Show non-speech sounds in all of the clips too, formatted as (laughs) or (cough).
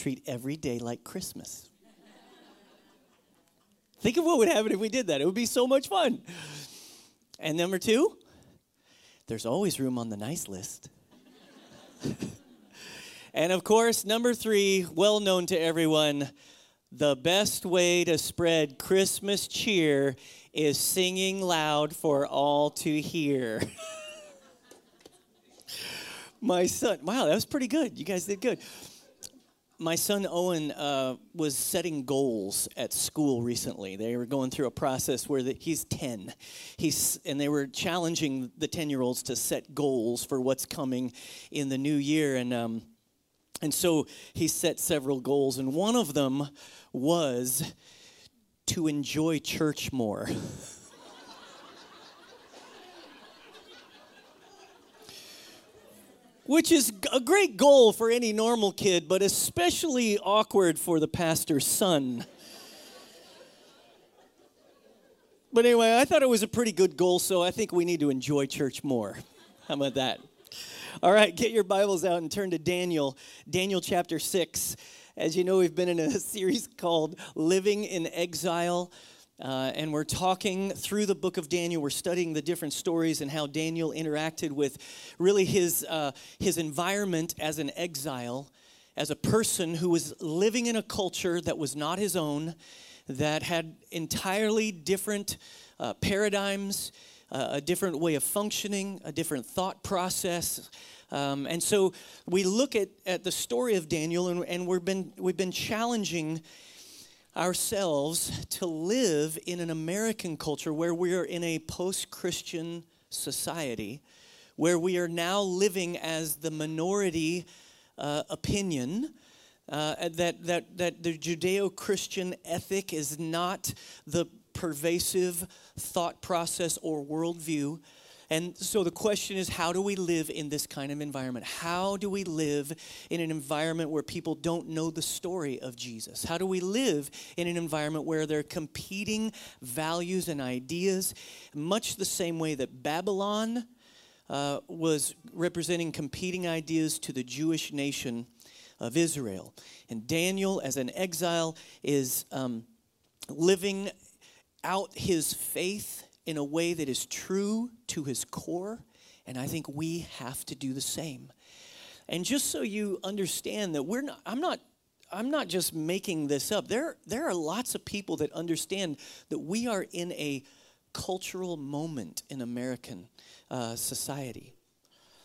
treat every day like Christmas. Think of what would happen if we did that. It would be so much fun. And number two, there's always room on the nice list. (laughs) and of course, number three, well known to everyone, the best way to spread Christmas cheer is singing loud for all to hear. (laughs) My son, wow, that was pretty good. You guys did good my son Owen uh, was setting goals at school recently. They were going through a process where the, he's 10. He's, and they were challenging the 10 year olds to set goals for what's coming in the new year. And, um, and so he set several goals, and one of them was to enjoy church more. (laughs) which is a great goal for any normal kid, but especially awkward for the pastor's son. But anyway, I thought it was a pretty good goal, so I think we need to enjoy church more. How about that? All right, get your Bibles out and turn to Daniel, Daniel chapter 6. As you know, we've been in a (laughs) series called Living in Exile. Uh, and we're talking through the book of Daniel. We're studying the different stories and how Daniel interacted with really his, uh, his environment as an exile, as a person who was living in a culture that was not his own, that had entirely different uh, paradigms, uh, a different way of functioning, a different thought process. Um, and so we look at, at the story of Daniel, and, and we've, been, we've been challenging ourselves to live in an American culture where we are in a post Christian society, where we are now living as the minority uh, opinion. Uh, that, that, that the Judeo Christian ethic is not the pervasive thought process or worldview. And so the question is how do we live in this kind of environment? How do we live in an environment where people don't know the story of Jesus? How do we live in an environment where there are competing values and ideas, much the same way that Babylon uh, was representing competing ideas to the Jewish nation of Israel? And Daniel, as an exile, is um, living out his faith in a way that is true to his core, and I think we have to do the same. And just so you understand that we're not, I'm not I'm not just making this up. There, there are lots of people that understand that we are in a cultural moment in American uh, society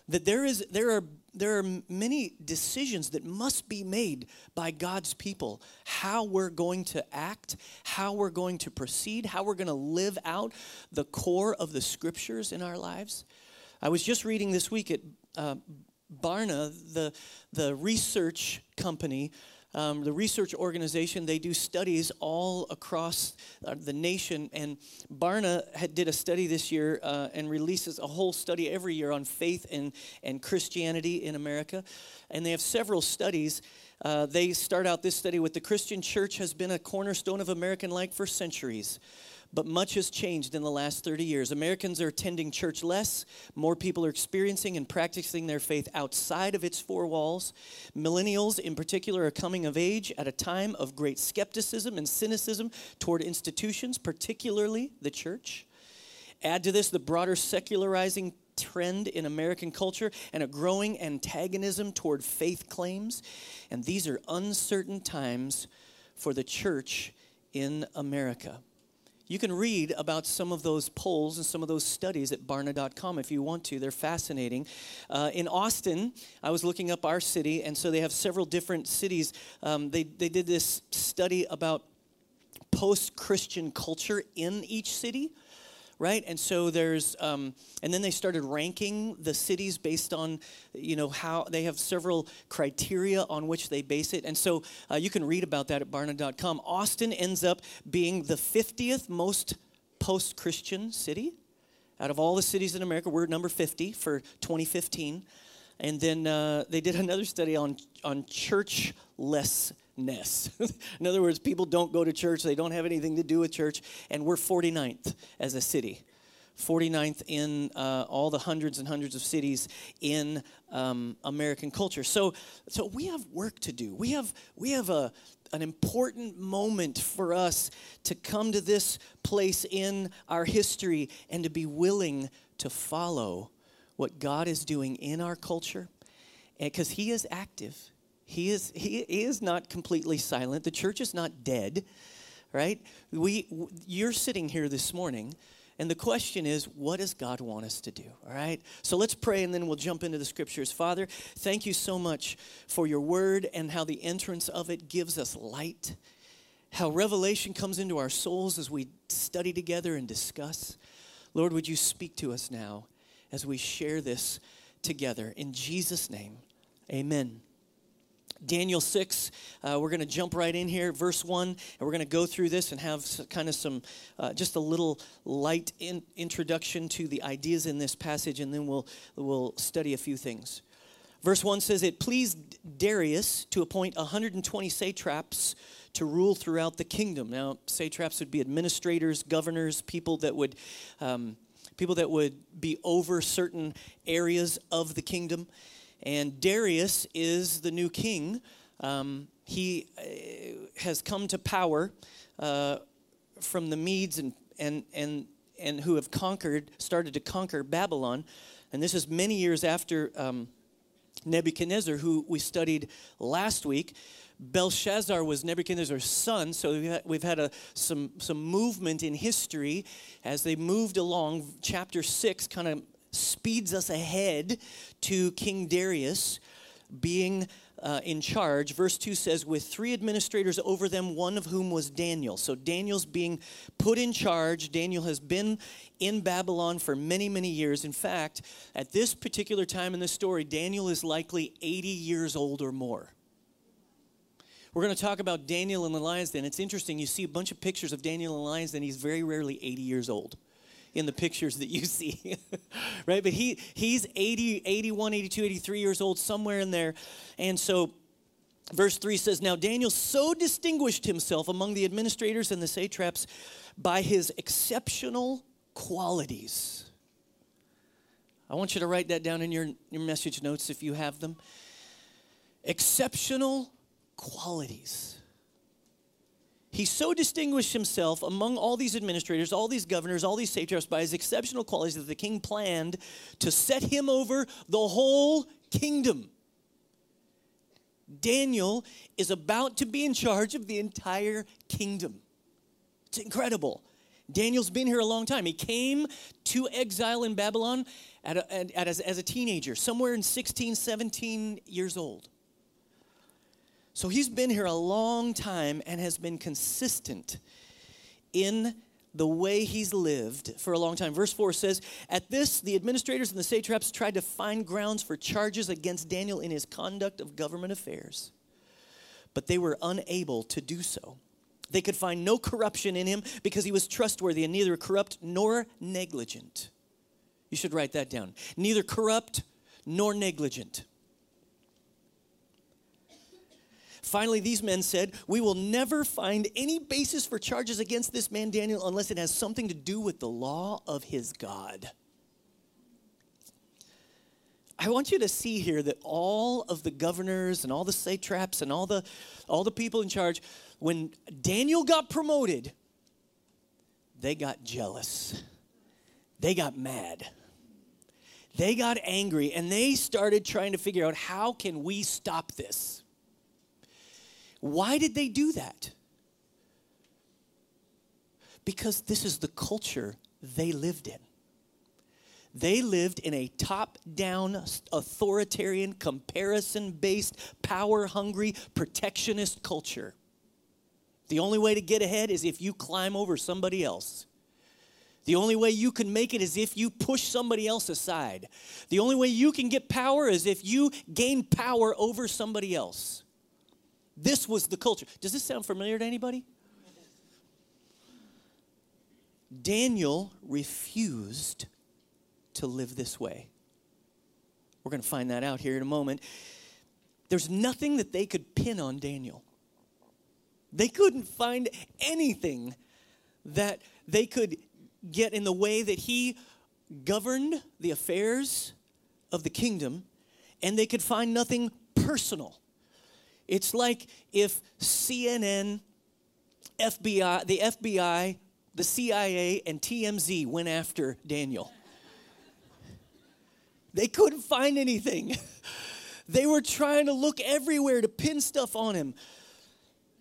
that there is there are there are many decisions that must be made by God's people. How we're going to act how we're going to proceed how we're going to live out the core of the scriptures in our lives. I was just reading this week at uh, Barna the the research company um, the research organization they do studies all across uh, the nation and barna had, did a study this year uh, and releases a whole study every year on faith and, and christianity in america and they have several studies. Uh, they start out this study with the christian church has been a cornerstone of american life for centuries but much has changed in the last 30 years. Americans are attending church less. More people are experiencing and practicing their faith outside of its four walls. Millennials, in particular, are coming of age at a time of great skepticism and cynicism toward institutions, particularly the church. Add to this the broader secularizing trend in American culture and a growing antagonism toward faith claims. And these are uncertain times for the church in America. You can read about some of those polls and some of those studies at barna.com if you want to. They're fascinating. Uh, in Austin, I was looking up our city, and so they have several different cities. Um, they, they did this study about post Christian culture in each city right? And so there's, um, and then they started ranking the cities based on, you know, how they have several criteria on which they base it. And so uh, you can read about that at barna.com. Austin ends up being the 50th most post Christian city. Out of all the cities in America, we're number 50 for 2015. And then uh, they did another study on, on churchless ness. (laughs) in other words, people don't go to church, they don't have anything to do with church, and we're 49th as a city 49th in uh, all the hundreds and hundreds of cities in um, American culture. So, so we have work to do. We have, we have a, an important moment for us to come to this place in our history and to be willing to follow what God is doing in our culture. Because He is active. He is, he is not completely silent. The church is not dead, right? We, you're sitting here this morning and the question is, what does God want us to do? All right? So let's pray and then we'll jump into the scriptures. Father, thank you so much for your word and how the entrance of it gives us light, how revelation comes into our souls as we study together and discuss. Lord, would you speak to us now as we share this together? In Jesus' name, amen. Daniel 6, uh, we're going to jump right in here, verse 1, and we're going to go through this and have kind of some, uh, just a little light in, introduction to the ideas in this passage, and then we'll, we'll study a few things. Verse 1 says, It pleased Darius to appoint 120 satraps to rule throughout the kingdom. Now, satraps would be administrators, governors, people that would. Um, people that would be over certain areas of the kingdom. And Darius is the new king. Um, he uh, has come to power uh, from the Medes and, and, and, and who have conquered, started to conquer Babylon. And this is many years after um, Nebuchadnezzar, who we studied last week. Belshazzar was Nebuchadnezzar's son, so we've had, a, some, some movement in history as they moved along. Chapter 6 kind of speeds us ahead to King Darius being uh, in charge. Verse 2 says, with three administrators over them, one of whom was Daniel. So Daniel's being put in charge. Daniel has been in Babylon for many, many years. In fact, at this particular time in the story, Daniel is likely 80 years old or more. We're going to talk about Daniel and the lion's den. It's interesting. You see a bunch of pictures of Daniel and the lion's den. He's very rarely 80 years old in the pictures that you (laughs) see. right? But he he's 80, 81, 82, 83 years old, somewhere in there. And so verse 3 says, Now Daniel so distinguished himself among the administrators and the satraps by his exceptional qualities. I want you to write that down in your, your message notes if you have them. Exceptional qualities. He so distinguished himself among all these administrators, all these governors, all these satraps by his exceptional qualities that the king planned to set him over the whole kingdom. Daniel is about to be in charge of the entire kingdom. It's incredible. Daniel's been here a long time. He came to exile in Babylon at a, at, at, as, as a teenager, somewhere in 16, 17 years old. So he's been here a long time and has been consistent in the way he's lived for a long time. Verse 4 says, At this, the administrators and the satraps tried to find grounds for charges against Daniel in his conduct of government affairs, but they were unable to do so. They could find no corruption in him because he was trustworthy and neither corrupt nor negligent. You should write that down. Neither corrupt nor negligent. Finally, these men said, We will never find any basis for charges against this man Daniel unless it has something to do with the law of his God. I want you to see here that all of the governors and all the satraps and all the, all the people in charge, when Daniel got promoted, they got jealous. They got mad. They got angry and they started trying to figure out how can we stop this? Why did they do that? Because this is the culture they lived in. They lived in a top down, authoritarian, comparison based, power hungry, protectionist culture. The only way to get ahead is if you climb over somebody else. The only way you can make it is if you push somebody else aside. The only way you can get power is if you gain power over somebody else. This was the culture. Does this sound familiar to anybody? Daniel refused to live this way. We're going to find that out here in a moment. There's nothing that they could pin on Daniel. They couldn't find anything that they could get in the way that he governed the affairs of the kingdom, and they could find nothing personal. It's like if CNN, FBI, the FBI, the CIA, and TMZ went after Daniel. They couldn't find anything. (laughs) They were trying to look everywhere to pin stuff on him.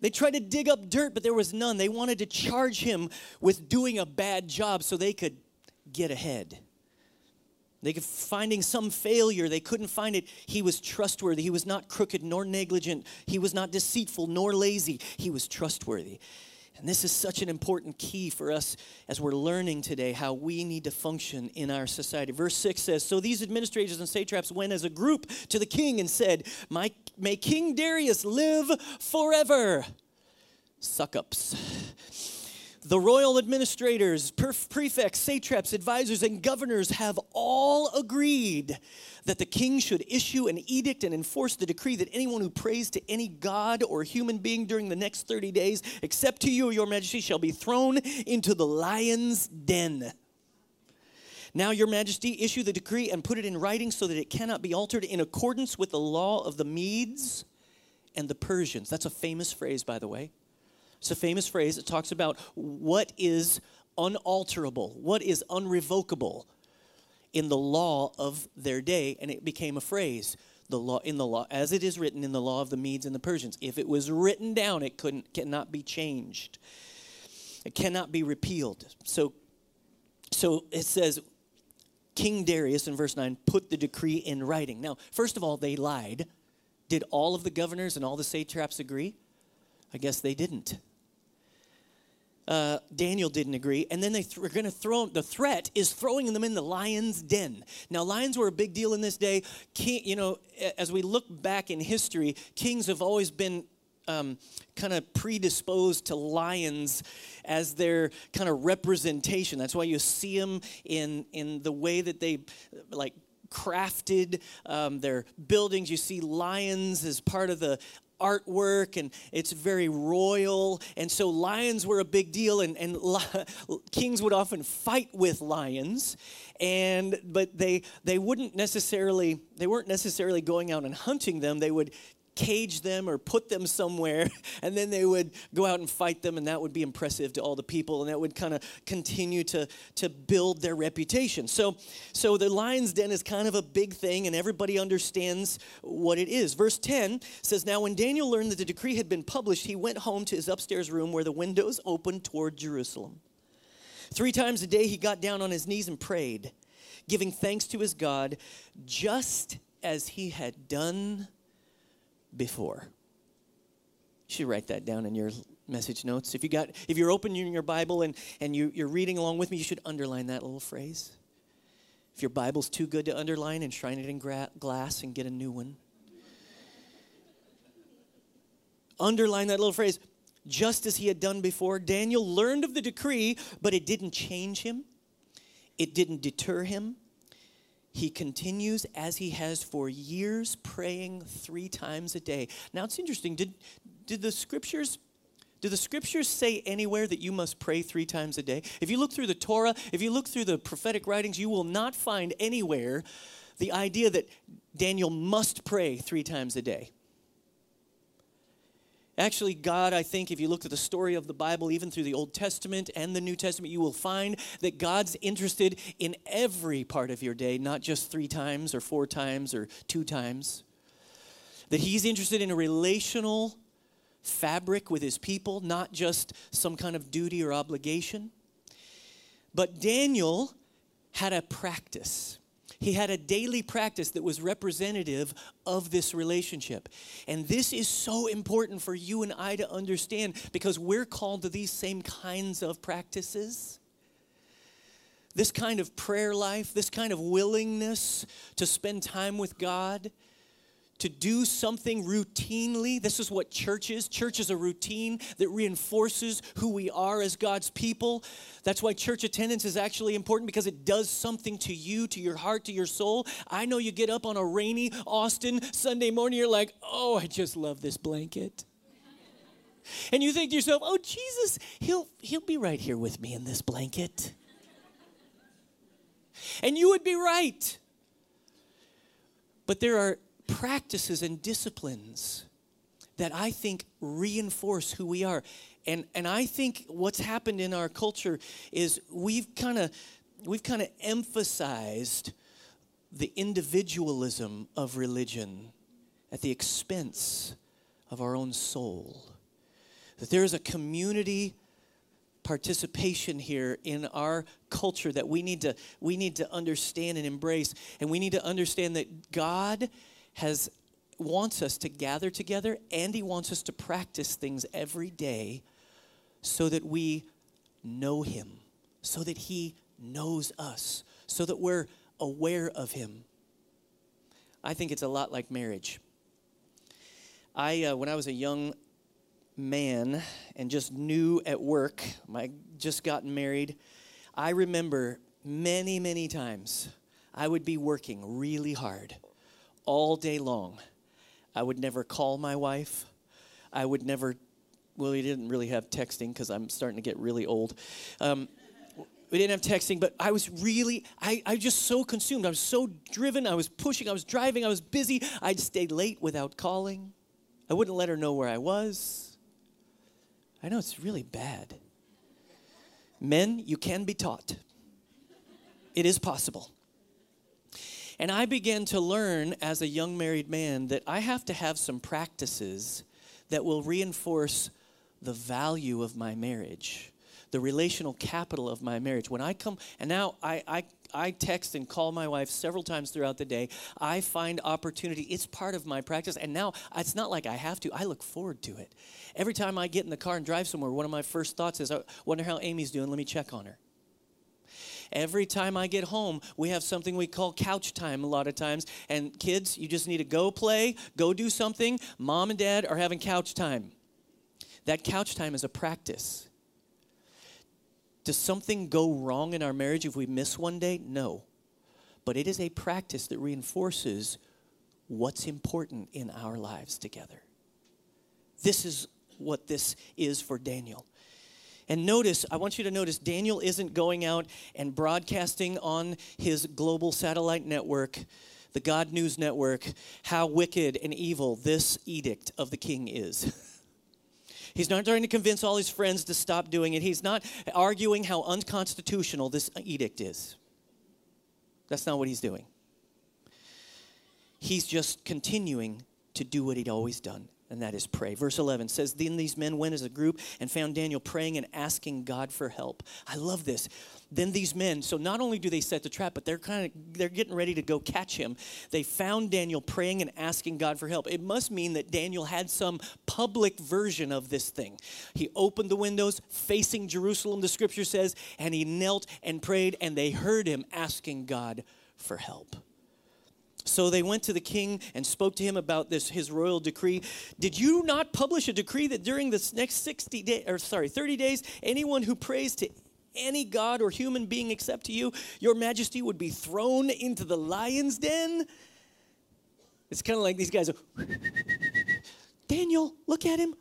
They tried to dig up dirt, but there was none. They wanted to charge him with doing a bad job so they could get ahead. They could finding some failure. They couldn't find it. He was trustworthy. He was not crooked nor negligent. He was not deceitful nor lazy. He was trustworthy. And this is such an important key for us as we're learning today how we need to function in our society. Verse 6 says So these administrators and satraps went as a group to the king and said, My, May King Darius live forever. Suck ups. The royal administrators, prefects, satraps, advisors, and governors have all agreed that the king should issue an edict and enforce the decree that anyone who prays to any god or human being during the next 30 days, except to you, your majesty, shall be thrown into the lion's den. Now, your majesty, issue the decree and put it in writing so that it cannot be altered in accordance with the law of the Medes and the Persians. That's a famous phrase, by the way. It's a famous phrase. It talks about what is unalterable, what is unrevocable in the law of their day, and it became a phrase. The law in the law, as it is written in the law of the Medes and the Persians. If it was written down, it couldn't cannot be changed. It cannot be repealed. So, so it says, King Darius in verse 9 put the decree in writing. Now, first of all, they lied. Did all of the governors and all the satraps agree? I guess they didn't uh, Daniel didn't agree, and then they th- were going to throw the threat is throwing them in the lion's den. Now, lions were a big deal in this day. King, you know, as we look back in history, kings have always been um, kind of predisposed to lions as their kind of representation. That's why you see them in in the way that they like crafted um, their buildings. You see lions as part of the artwork and it's very royal. And so lions were a big deal, and, and li- kings would often fight with lions. And but they they wouldn't necessarily they weren't necessarily going out and hunting them. They would cage them or put them somewhere, (laughs) and then they would go out and fight them, and that would be impressive to all the people, and that would kind of continue to, to build their reputation. So, so the lion's den is kind of a big thing, and everybody understands what it is. Verse 10 says, Now when Daniel learned that the decree had been published, he went home to his upstairs room where the windows opened toward Jerusalem. Three times a day he got down on his knees and prayed, giving thanks to his God, just as he had done before. You should write that down in your message notes. If you got if you're opening your Bible and, and you, you're reading along with me, you should underline that little phrase. If your Bible's too good to underline, enshrine it in gra- glass and get a new one. underline that little phrase, just as he had done before. Daniel learned of the decree, but it didn't change him, it didn't deter him, he continues as he has for years praying three times a day. Now it's interesting. Did, did the scriptures do the scriptures say anywhere that you must pray three times a day? If you look through the Torah, if you look through the prophetic writings, you will not find anywhere the idea that Daniel must pray three times a day. Actually, God, I think, if you look at the story of the Bible, even through the Old Testament and the New Testament, you will find that God's interested in every part of your day, not just three times or four times or two times. That He's interested in a relational fabric with His people, not just some kind of duty or obligation. But Daniel had a practice. He had a daily practice that was representative of this relationship. And this is so important for you and I to understand because we're called to these same kinds of practices. This kind of prayer life, this kind of willingness to spend time with God to do something routinely. This is what church is. Church is a routine that reinforces who we are as God's people. That's why church attendance is actually important because it does something to you, to your heart, to your soul. I know you get up on a rainy Austin Sunday morning, you're like, oh, I just love this blanket. And you think to yourself, oh, Jesus, he'll, he'll be right here with me in this blanket. And you would be right. But there are practices and disciplines that I think reinforce who we are. And, and I think what's happened in our culture is we've kind of we've kind of emphasized the individualism of religion at the expense of our own soul. That there is a community participation here in our culture that we need to we need to understand and embrace and we need to understand that God has wants us to gather together and he wants us to practice things every day so that we know him so that he knows us so that we're aware of him. I think it's a lot like marriage. I uh, when i was a young man and just new at work, I just gotten married, I remember many, many times I would be working really hard all day long. I would never call my wife. I would never, well, we didn't really have texting because I'm starting to get really old. Um, we didn't have texting, but I was really, I, I just so consumed. I was so driven. I was pushing. I was driving. I was busy. I'd stay late without calling. I wouldn't let her know where I was. I know it's really bad. Men, you can be taught. It is possible. And I began to learn as a young married man that I have to have some practices that will reinforce the value of my marriage, the relational capital of my marriage. When I come, and now I, I, I text and call my wife several times throughout the day. I find opportunity. It's part of my practice. And now it's not like I have to, I look forward to it. Every time I get in the car and drive somewhere, one of my first thoughts is, I wonder how Amy's doing. Let me check on her. Every time I get home, we have something we call couch time a lot of times. And kids, you just need to go play, go do something. Mom and dad are having couch time. That couch time is a practice. Does something go wrong in our marriage if we miss one day? No. But it is a practice that reinforces what's important in our lives together. This is what this is for Daniel. And notice, I want you to notice, Daniel isn't going out and broadcasting on his global satellite network, the God News Network, how wicked and evil this edict of the king is. (laughs) He's not trying to convince all his friends to stop doing it. He's not arguing how unconstitutional this edict is. That's not what he's doing. He's just continuing to do what he'd always done and that is pray. Verse 11 says, Then these men went as a group and found Daniel praying and asking God for help. I love this. Then these men, so not only do they set the trap, but they're kind of they're getting ready to go catch him. They found Daniel praying and asking God for help. It must mean that Daniel had some public version of this thing. He opened the windows facing Jerusalem, the scripture says, and he knelt and prayed, and they heard him asking God for help. So they went to the king and spoke to him about this his royal decree. Did you not publish a decree that during this next 60 days or sorry, 30 days anyone who prays to any god or human being except to you, your majesty would be thrown into the lion's den? It's kind of like these guys are (laughs) Daniel, look at him.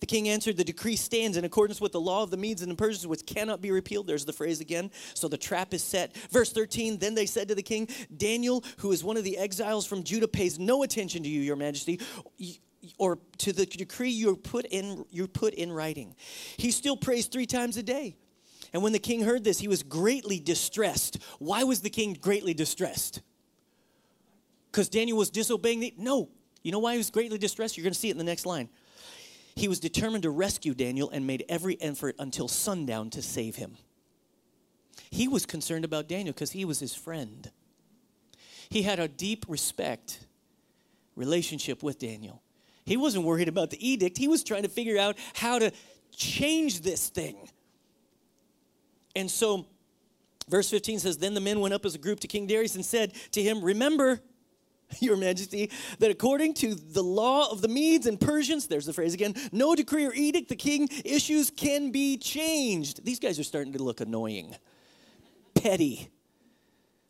The king answered, The decree stands in accordance with the law of the Medes and the Persians, which cannot be repealed. There's the phrase again. So the trap is set. Verse 13 Then they said to the king, Daniel, who is one of the exiles from Judah, pays no attention to you, your majesty, or to the decree you put in, you put in writing. He still prays three times a day. And when the king heard this, he was greatly distressed. Why was the king greatly distressed? Because Daniel was disobeying the. No. You know why he was greatly distressed? You're going to see it in the next line. He was determined to rescue Daniel and made every effort until sundown to save him. He was concerned about Daniel because he was his friend. He had a deep respect relationship with Daniel. He wasn't worried about the edict, he was trying to figure out how to change this thing. And so, verse 15 says Then the men went up as a group to King Darius and said to him, Remember, (laughs) Your Majesty, that according to the law of the Medes and Persians, there's the phrase again, no decree or edict the king issues can be changed. These guys are starting to look annoying, petty,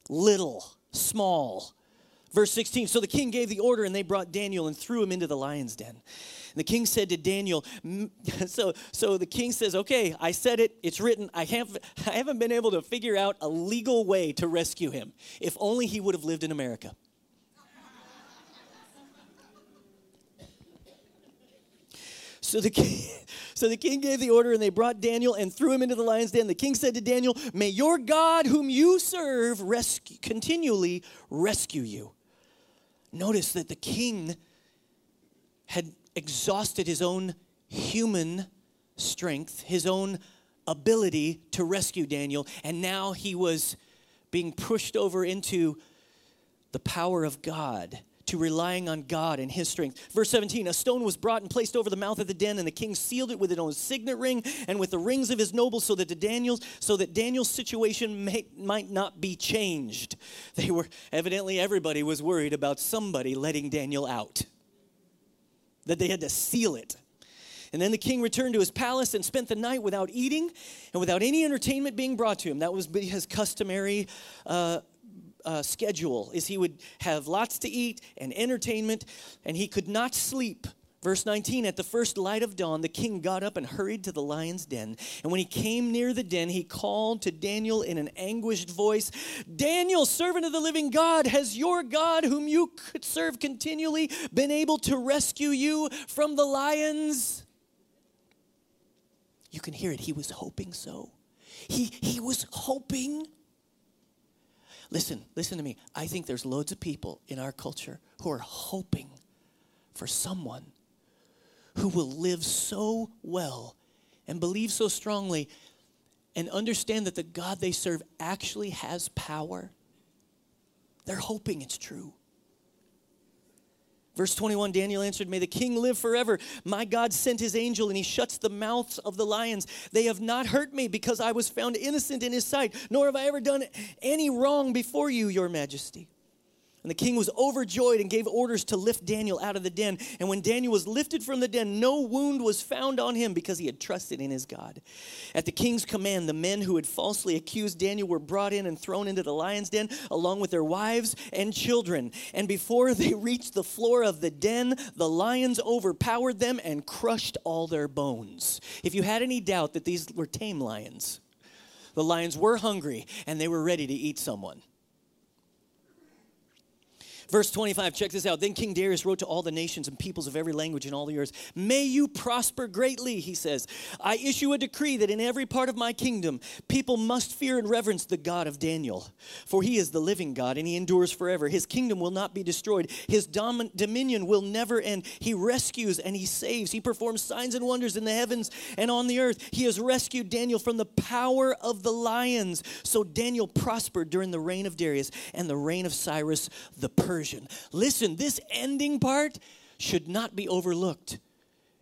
little, small. Verse 16 So the king gave the order, and they brought Daniel and threw him into the lion's den. And the king said to Daniel, (laughs) so, so the king says, Okay, I said it, it's written. I, have, I haven't been able to figure out a legal way to rescue him. If only he would have lived in America. So the king, (laughs) so the king gave the order, and they brought Daniel and threw him into the lion's den. The king said to Daniel, "May your God, whom you serve, rescue, continually rescue you." Notice that the king had exhausted his own human strength, his own ability to rescue Daniel, and now he was being pushed over into the power of God to relying on God and his strength. Verse 17 A stone was brought and placed over the mouth of the den, and the king sealed it with his own signet ring and with the rings of his nobles, so that the Daniel's so that Daniel's situation may, might not be changed. (laughs) They were evidently everybody was worried about somebody letting Daniel out. That they had to seal it. And then the king returned to his palace and spent the night without eating and without any entertainment being brought to him. That was his customary uh, uh, schedule is he would have lots to eat and entertainment and he could not sleep Verse 19, at the first light of dawn, the king got up and hurried to the lion's den. And when he came near the den, he called to Daniel in an anguished voice Daniel, servant of the living God, has your God, whom you could serve continually, been able to rescue you from the lions? You can hear it. He was hoping so. He, he was hoping Listen, listen to me. I think there's loads of people in our culture who are hoping for someone who will live so well and believe so strongly and understand that the God they serve actually has power. They're hoping it's true. Verse 21 Daniel answered, May the king live forever. My God sent his angel, and he shuts the mouths of the lions. They have not hurt me because I was found innocent in his sight, nor have I ever done any wrong before you, your majesty. And the king was overjoyed and gave orders to lift Daniel out of the den. And when Daniel was lifted from the den, no wound was found on him because he had trusted in his God. At the king's command, the men who had falsely accused Daniel were brought in and thrown into the lion's den along with their wives and children. And before they reached the floor of the den, the lions overpowered them and crushed all their bones. If you had any doubt that these were tame lions, the lions were hungry and they were ready to eat someone. Verse 25, check this out. Then King Darius wrote to all the nations and peoples of every language in all the earth, May you prosper greatly, he says. I issue a decree that in every part of my kingdom, people must fear and reverence the God of Daniel. For he is the living God and he endures forever. His kingdom will not be destroyed, his dom- dominion will never end. He rescues and he saves. He performs signs and wonders in the heavens and on the earth. He has rescued Daniel from the power of the lions. So Daniel prospered during the reign of Darius and the reign of Cyrus the. Listen, this ending part should not be overlooked.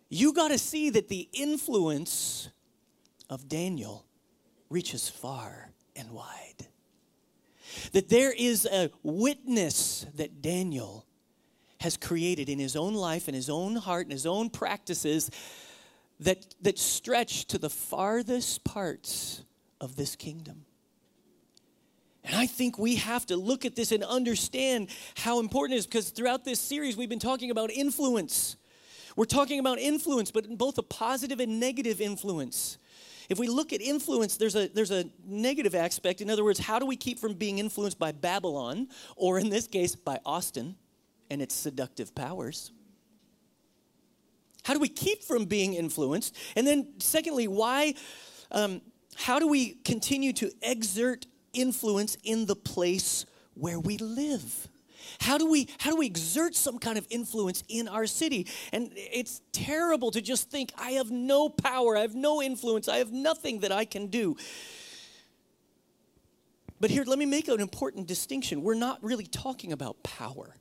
You got to see that the influence of Daniel reaches far and wide. That there is a witness that Daniel has created in his own life, in his own heart, in his own practices that, that stretch to the farthest parts of this kingdom. And I think we have to look at this and understand how important it is because throughout this series, we've been talking about influence. We're talking about influence, but both a positive and negative influence. If we look at influence, there's a, there's a negative aspect. In other words, how do we keep from being influenced by Babylon, or in this case, by Austin and its seductive powers? How do we keep from being influenced? And then, secondly, why, um, how do we continue to exert influence in the place where we live? How do we how do we exert some kind of influence in our city? And it's terrible to just think I have no power, I have no influence, I have nothing that I can do. But here let me make an important distinction. We're not really talking about power.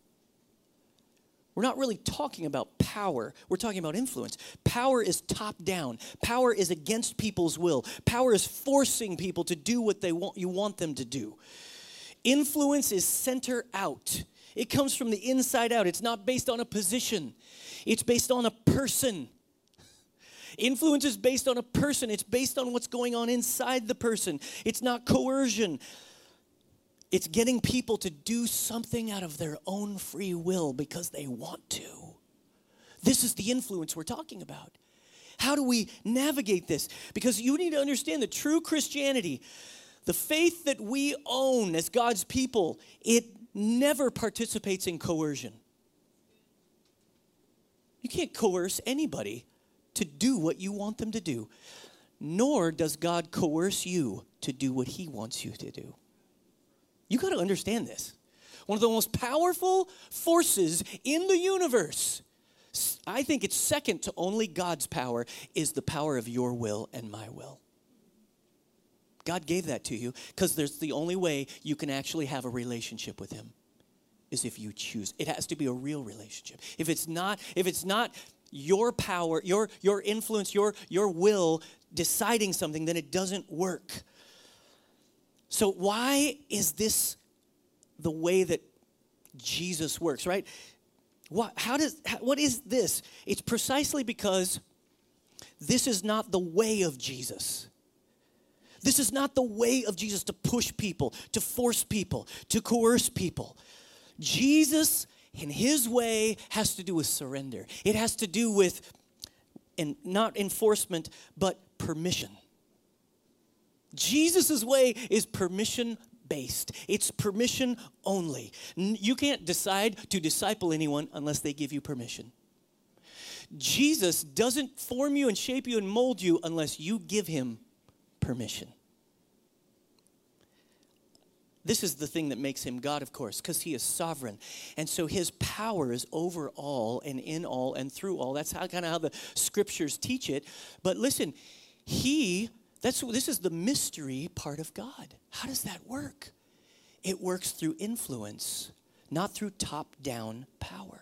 We're not really talking about power. We're talking about influence. Power is top down. Power is against people's will. Power is forcing people to do what they want you want them to do. Influence is center out. It comes from the inside out. It's not based on a position. It's based on a person. Influence is based on a person. It's based on what's going on inside the person. It's not coercion. It's getting people to do something out of their own free will because they want to. This is the influence we're talking about. How do we navigate this? Because you need to understand that true Christianity, the faith that we own as God's people, it never participates in coercion. You can't coerce anybody to do what you want them to do, nor does God coerce you to do what He wants you to do. You got to understand this. One of the most powerful forces in the universe, I think it's second to only God's power, is the power of your will and my will. God gave that to you because there's the only way you can actually have a relationship with Him is if you choose. It has to be a real relationship. If it's not, if it's not your power, your your influence, your your will deciding something, then it doesn't work. So, why is this the way that Jesus works, right? What, how does, what is this? It's precisely because this is not the way of Jesus. This is not the way of Jesus to push people, to force people, to coerce people. Jesus, in his way, has to do with surrender. It has to do with, and not enforcement, but permission. Jesus' way is permission based, it's permission only. You can't decide to disciple anyone unless they give you permission. Jesus doesn't form you and shape you and mold you unless you give him permission. This is the thing that makes him God, of course, because he is sovereign. And so his power is over all and in all and through all. That's how kind of how the scriptures teach it. But listen, he that's this is the mystery part of God. How does that work? It works through influence, not through top-down power.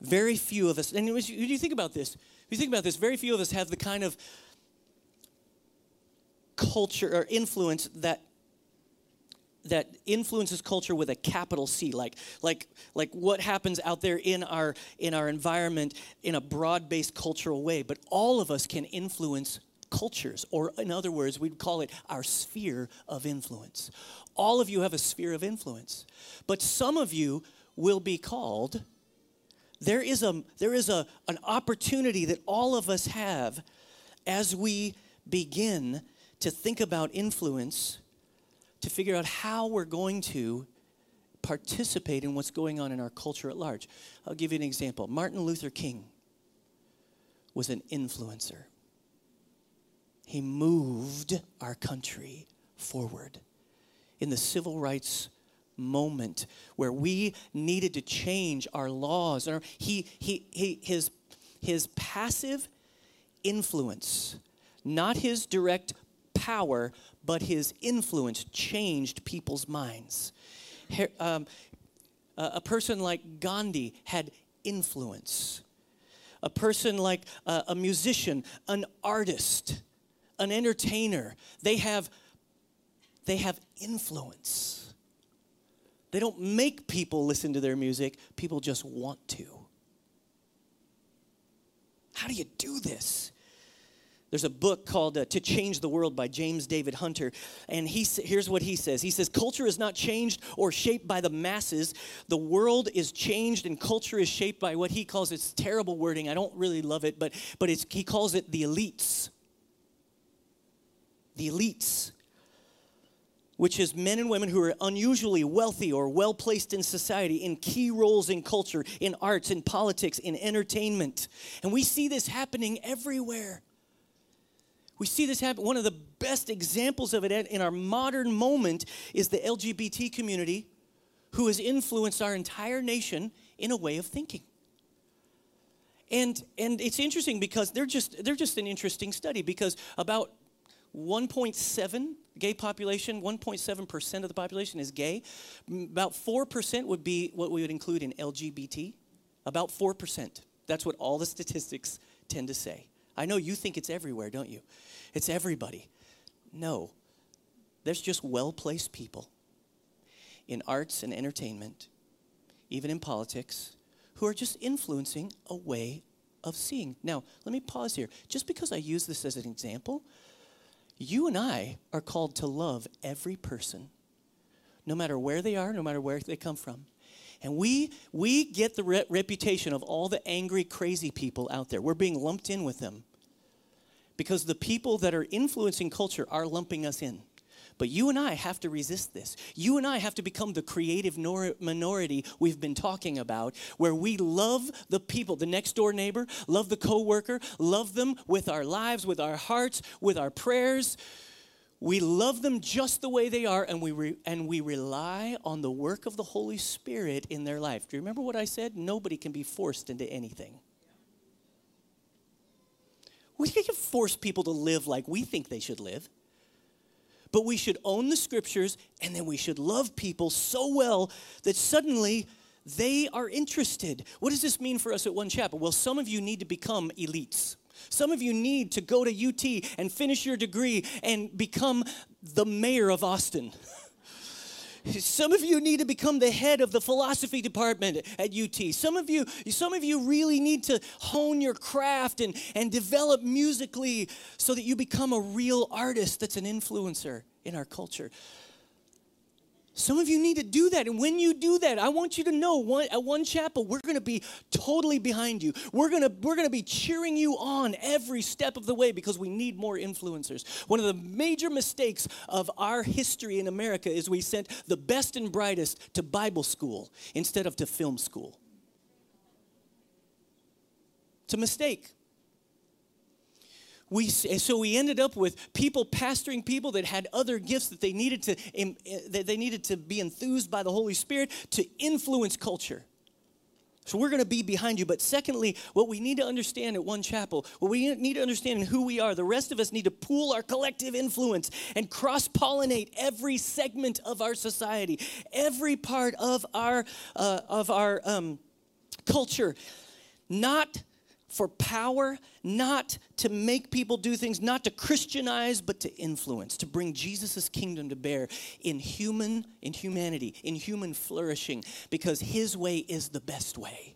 Very few of us, and you think about this, if you think about this, very few of us have the kind of culture or influence that that influences culture with a capital C, like like like what happens out there in our in our environment in a broad-based cultural way. But all of us can influence cultures, or in other words, we'd call it our sphere of influence. All of you have a sphere of influence, but some of you will be called. There is, a, there is a, an opportunity that all of us have as we begin to think about influence, to figure out how we're going to participate in what's going on in our culture at large. I'll give you an example. Martin Luther King was an influencer. He moved our country forward in the civil rights moment where we needed to change our laws. He, he, he, his, his passive influence, not his direct power, but his influence changed people's minds. Um, a person like Gandhi had influence. A person like uh, a musician, an artist, an entertainer. They have, they have influence. They don't make people listen to their music, people just want to. How do you do this? There's a book called uh, To Change the World by James David Hunter. And he, here's what he says He says, Culture is not changed or shaped by the masses. The world is changed and culture is shaped by what he calls it's terrible wording. I don't really love it, but, but it's, he calls it the elites the elites, which is men and women who are unusually wealthy or well placed in society, in key roles in culture, in arts, in politics, in entertainment. And we see this happening everywhere. We see this happen. One of the best examples of it in our modern moment is the LGBT community who has influenced our entire nation in a way of thinking. And, and it's interesting because they're just, they're just an interesting study because about 1.7 gay population, 1.7% of the population is gay. About 4% would be what we would include in LGBT. About 4%. That's what all the statistics tend to say. I know you think it's everywhere, don't you? It's everybody. No, there's just well placed people in arts and entertainment, even in politics, who are just influencing a way of seeing. Now, let me pause here. Just because I use this as an example you and I are called to love every person no matter where they are, no matter where they come from. And we, we get the re- reputation of all the angry, crazy people out there. We're being lumped in with them because the people that are influencing culture are lumping us in. But you and I have to resist this. You and I have to become the creative nor- minority we've been talking about, where we love the people, the next door neighbor, love the coworker, love them with our lives, with our hearts, with our prayers. We love them just the way they are, and we, re- and we rely on the work of the Holy Spirit in their life. Do you remember what I said? Nobody can be forced into anything. We can't force people to live like we think they should live. But we should own the scriptures and then we should love people so well that suddenly they are interested. What does this mean for us at One Chapel? Well, some of you need to become elites. Some of you need to go to UT and finish your degree and become the mayor of Austin. (laughs) Some of you need to become the head of the philosophy department at UT. Some of you, some of you really need to hone your craft and, and develop musically so that you become a real artist that's an influencer in our culture. Some of you need to do that. And when you do that, I want you to know one, at One Chapel, we're going to be totally behind you. We're going to we're going to be cheering you on every step of the way because we need more influencers. One of the major mistakes of our history in America is we sent the best and brightest to Bible school instead of to film school. It's a mistake we so we ended up with people pastoring people that had other gifts that they needed to eh, that they needed to be enthused by the holy spirit to influence culture. So we're going to be behind you but secondly what we need to understand at one chapel what we need to understand in who we are the rest of us need to pool our collective influence and cross pollinate every segment of our society every part of our uh, of our um, culture not for power, not to make people do things, not to Christianize, but to influence, to bring Jesus' kingdom to bear in human, in humanity, in human flourishing, because his way is the best way.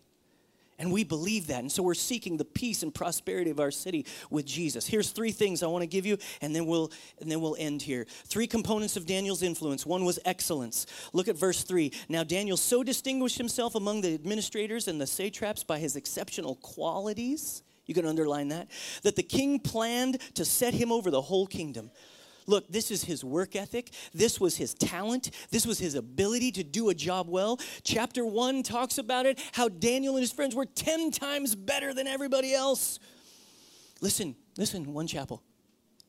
And we believe that. And so we're seeking the peace and prosperity of our city with Jesus. Here's three things I want to give you, and then we'll and then we'll end here. Three components of Daniel's influence. One was excellence. Look at verse three. Now Daniel so distinguished himself among the administrators and the satraps by his exceptional qualities. You can underline that. That the king planned to set him over the whole kingdom. Look, this is his work ethic. This was his talent. This was his ability to do a job well. Chapter one talks about it how Daniel and his friends were 10 times better than everybody else. Listen, listen, one chapel.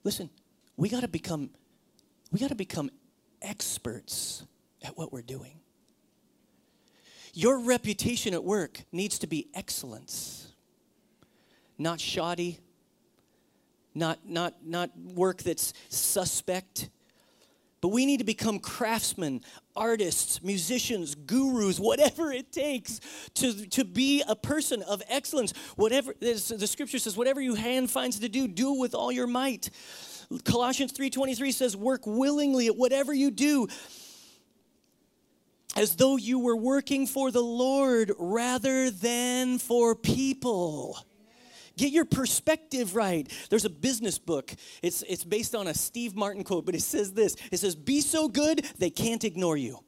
Listen, we got to become we got to become experts at what we're doing. Your reputation at work needs to be excellence, not shoddy, not, not, not work that's suspect. But we need to become craftsmen, artists, musicians, gurus, whatever it takes to, to be a person of excellence. Whatever the scripture says, whatever your hand finds to do, do with all your might. Colossians 3:23 says, work willingly at whatever you do as though you were working for the Lord rather than for people. Get your perspective right. There's a business book. It's, it's based on a Steve Martin quote, but it says this it says, Be so good, they can't ignore you.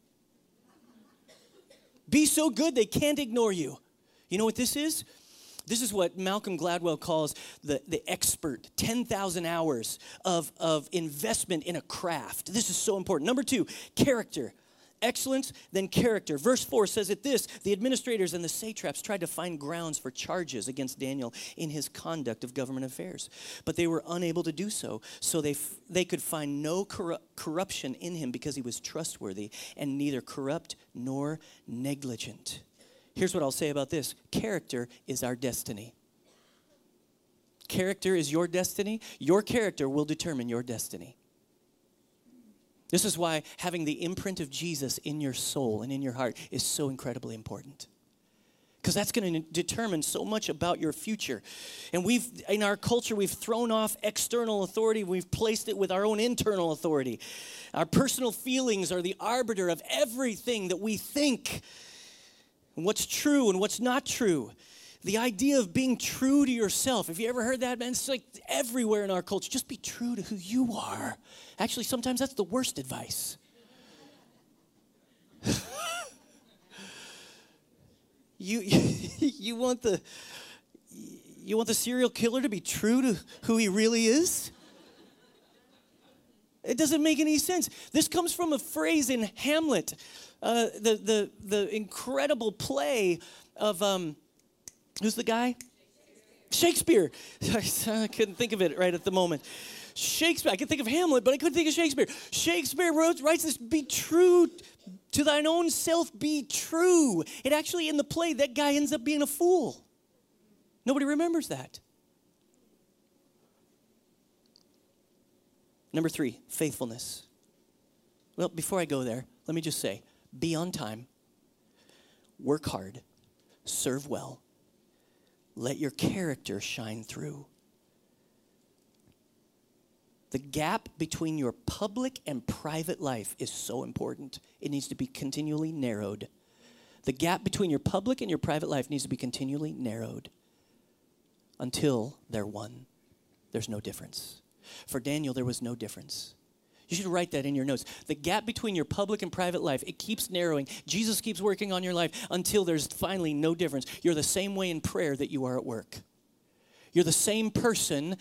Be so good, they can't ignore you. You know what this is? This is what Malcolm Gladwell calls the, the expert 10,000 hours of, of investment in a craft. This is so important. Number two, character excellence, then character. Verse 4 says it this the administrators and the satraps tried to find grounds for charges against Daniel in his conduct of government affairs, but they were unable to do so. So they, f- they could find no corru- corruption in him because he was trustworthy and neither corrupt nor negligent. Here's what I'll say about this character is our destiny. Character is your destiny. Your character will determine your destiny. This is why having the imprint of Jesus in your soul and in your heart is so incredibly important. Because that's going to determine so much about your future. And we've, in our culture, we've thrown off external authority, we've placed it with our own internal authority. Our personal feelings are the arbiter of everything that we think, what's true and what's not true the idea of being true to yourself. Have you ever heard that, man? It's like everywhere in our culture. Just be true to who you are. Actually, sometimes that's the worst advice. (laughs) you, (laughs) you want the you want the serial killer to be true to who he really is? It doesn't make any sense. This comes from a phrase in Hamlet, uh, the, the, the incredible play of um, who's the guy? Shakespeare. (laughs) I couldn't think of it right at the moment. Shakespeare. I could think of Hamlet, but I couldn't think of Shakespeare. Shakespeare wrote, writes this be true to thine own self, be true. It actually, in the play, that guy ends up being a fool. Nobody remembers that. Number three, faithfulness. Well, before I go there, let me just say be on time, work hard, serve well, let your character shine through. The gap between your public and private life is so important. It needs to be continually narrowed. The gap between your public and your private life needs to be continually narrowed until they're one. There's no difference. For Daniel, there was no difference. You should write that in your notes. The gap between your public and private life, it keeps narrowing. Jesus keeps working on your life until there's finally no difference. You're the same way in prayer that you are at work. You're the same person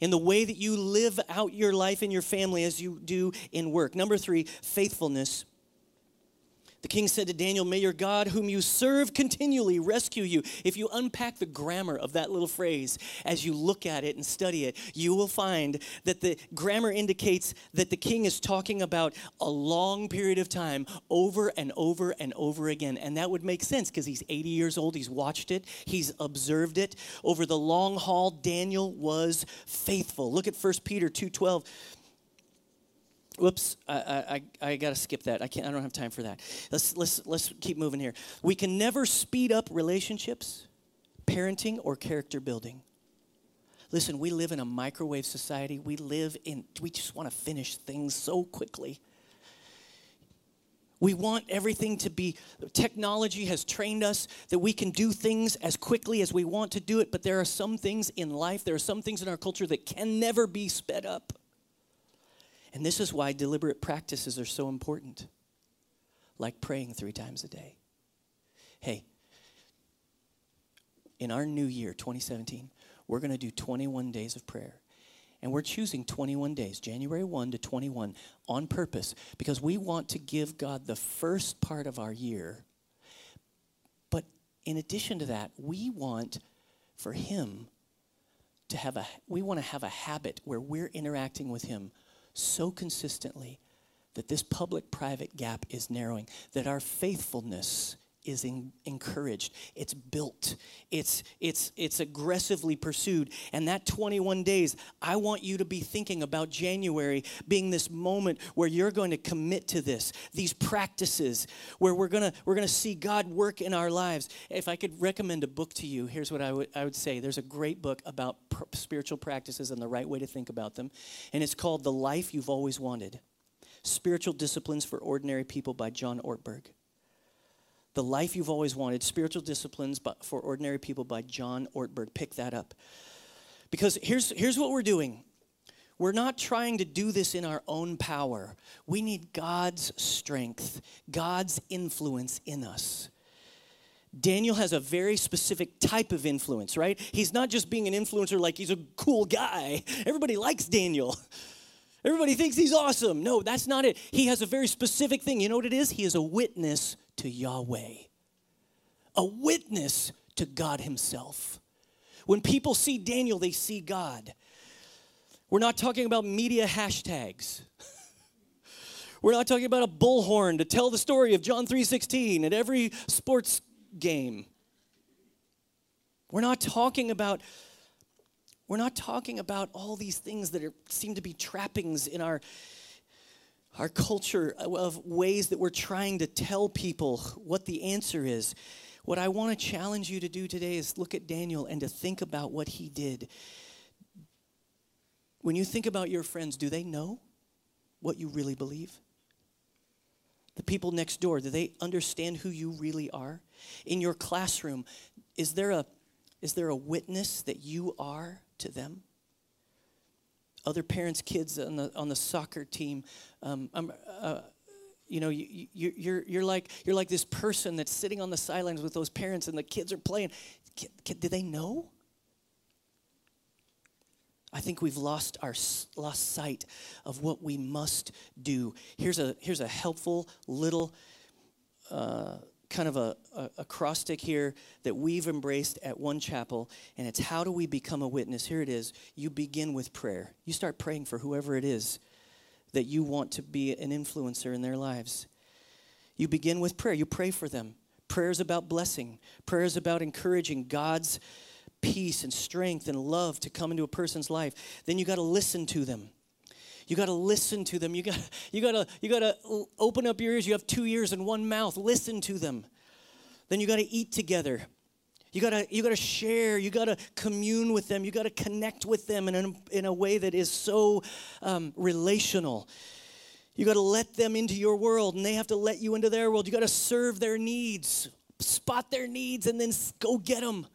in the way that you live out your life in your family as you do in work. Number three, faithfulness the king said to Daniel, May your God, whom you serve continually, rescue you. If you unpack the grammar of that little phrase as you look at it and study it, you will find that the grammar indicates that the king is talking about a long period of time over and over and over again. And that would make sense because he's 80 years old, he's watched it, he's observed it. Over the long haul, Daniel was faithful. Look at 1 Peter 2:12 Whoops, I, I, I got to skip that. I can't. I don't have time for that. Let's let's let's keep moving here. We can never speed up relationships, parenting, or character building. Listen, we live in a microwave society. We live in. We just want to finish things so quickly. We want everything to be, technology has trained us that we can do things as quickly as we want to do it, but there are some things in life, there are some things in our culture that can never be sped up. And this is why deliberate practices are so important, like praying three times a day. Hey, in our new year, 2017, we're going to do 21 days of prayer. And we're choosing 21 days, January 1 to 21, on purpose because we want to give God the first part of our year. But in addition to that, we want for Him to have a, we want to have a habit where we're interacting with Him so consistently that this public private gap is narrowing, that our faithfulness is in, encouraged. It's built. It's it's it's aggressively pursued. And that 21 days i want you to be thinking about january being this moment where you're going to commit to this these practices where we're going to we're going to see god work in our lives. If i could recommend a book to you here's what i would i would say. There's a great book about pr- spiritual practices and the right way to think about them and it's called the life you've always wanted spiritual disciplines for ordinary people by john ortberg the Life You've Always Wanted Spiritual Disciplines for Ordinary People by John Ortberg. Pick that up. Because here's, here's what we're doing we're not trying to do this in our own power. We need God's strength, God's influence in us. Daniel has a very specific type of influence, right? He's not just being an influencer like he's a cool guy. Everybody likes Daniel. Everybody thinks he's awesome. No, that's not it. He has a very specific thing. You know what it is? He is a witness to Yahweh, a witness to God Himself. When people see Daniel, they see God. We're not talking about media hashtags. (laughs) We're not talking about a bullhorn to tell the story of John 3:16 at every sports game. We're not talking about we're not talking about all these things that are, seem to be trappings in our our culture of ways that we're trying to tell people what the answer is. What I want to challenge you to do today is look at Daniel and to think about what he did. When you think about your friends, do they know what you really believe? The people next door, do they understand who you really are? In your classroom, is there a, is there a witness that you are to them? Other parents' kids on the, on the soccer team. Um, uh, you know, you, you, you're, you're, like, you're like this person that's sitting on the sidelines with those parents and the kids are playing. Kid, kid, do they know? I think we've lost our lost sight of what we must do. Here's a here's a helpful little uh, kind of a, a acrostic here that we've embraced at One Chapel, and it's how do we become a witness? Here it is. You begin with prayer. You start praying for whoever it is that you want to be an influencer in their lives. You begin with prayer. You pray for them. Prayer is about blessing. Prayer is about encouraging God's peace and strength and love to come into a person's life, then you got to listen to them. You got to listen to them. You got you got to you got to open up your ears. You have two ears and one mouth. Listen to them. Then you got to eat together. You gotta, you gotta share, you gotta commune with them, you gotta connect with them in a, in a way that is so um, relational. You gotta let them into your world and they have to let you into their world. You gotta serve their needs, spot their needs, and then go get them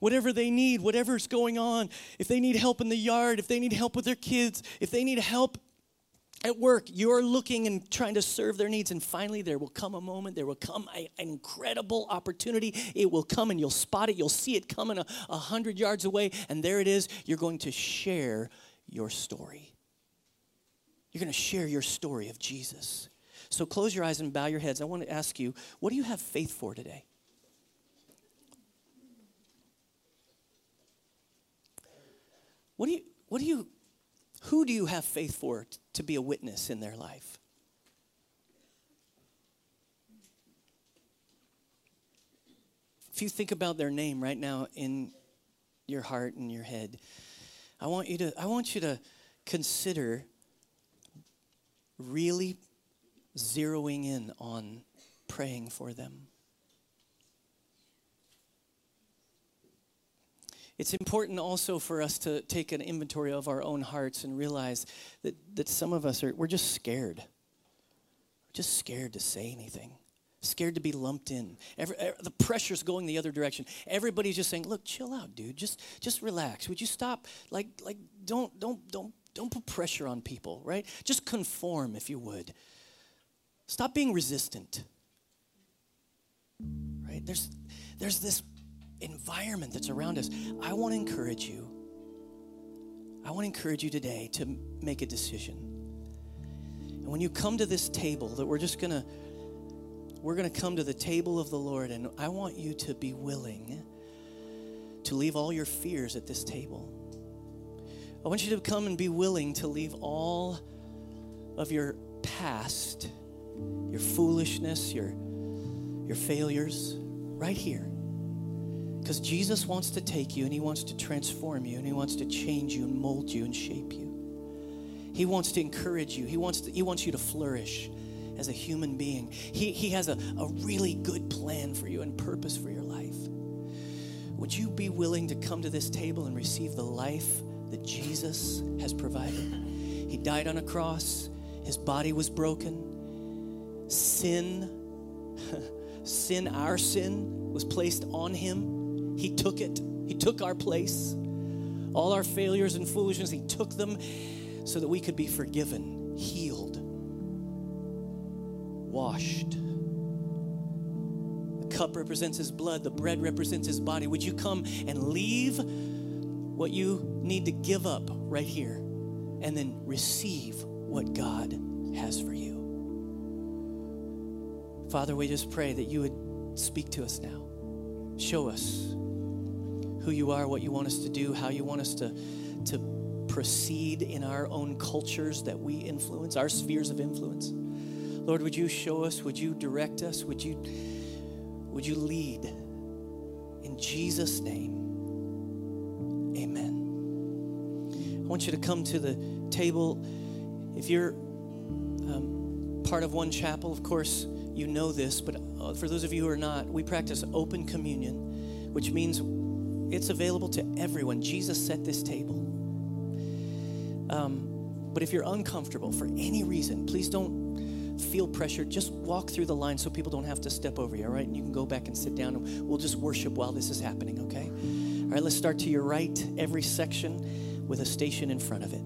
whatever they need, whatever's going on. If they need help in the yard, if they need help with their kids, if they need help at work, you're looking and trying to serve their needs. And finally, there will come a moment, there will come a, an incredible opportunity. It will come and you'll spot it, you'll see it coming a, a hundred yards away, and there it is. You're going to share your story. You're going to share your story of Jesus. So close your eyes and bow your heads. I want to ask you, what do you have faith for today? What do you, what do you, who do you have faith for t- to be a witness in their life? If you think about their name right now in your heart and your head, I want you to, I want you to consider really zeroing in on praying for them. It's important also for us to take an inventory of our own hearts and realize that, that some of us are, we're just scared. We're just scared to say anything, scared to be lumped in. Every, eh, the pressure's going the other direction. Everybody's just saying, look, chill out, dude. Just, just relax. Would you stop? Like, like don't, don't, don't, don't put pressure on people, right? Just conform, if you would. Stop being resistant. Right? There's, there's this environment that's around us, I want to encourage you. I want to encourage you today to make a decision. And when you come to this table, that we're just going to we're going to come to the table of the Lord and I want you to be willing to leave all your fears at this table. I want you to come and be willing to leave all of your past, your foolishness, your your failures right here. Because Jesus wants to take you and He wants to transform you and He wants to change you and mold you and shape you. He wants to encourage you, He wants, to, he wants you to flourish as a human being. He, he has a, a really good plan for you and purpose for your life. Would you be willing to come to this table and receive the life that Jesus has provided? He died on a cross, His body was broken. Sin, (laughs) sin, our sin, was placed on Him he took it, He took our place. All our failures and foolishness, He took them so that we could be forgiven, healed, washed. The cup represents His blood, the bread represents His body. Would you come and leave what you need to give up right here and then receive what God has for you? Father, we just pray that you would speak to us now. Show us who you are, what you want us to do, how you want us to, to proceed in our own cultures that we influence, our spheres of influence. Lord, would you show us? Would you direct us? Would you, would you lead? In Jesus' name, amen. I want you to come to the table. If you're um, part of one chapel, of course, you know this, but uh, for those of you who are not, we practice open communion, which means it's available to everyone. Jesus set this table. Um, but if you're uncomfortable for any reason, please don't feel pressured. Just walk through the line so people don't have to step over you, all right? And you can go back and sit down and we'll just worship while this is happening, okay? All right, let's start to your right, every section with a station in front of it.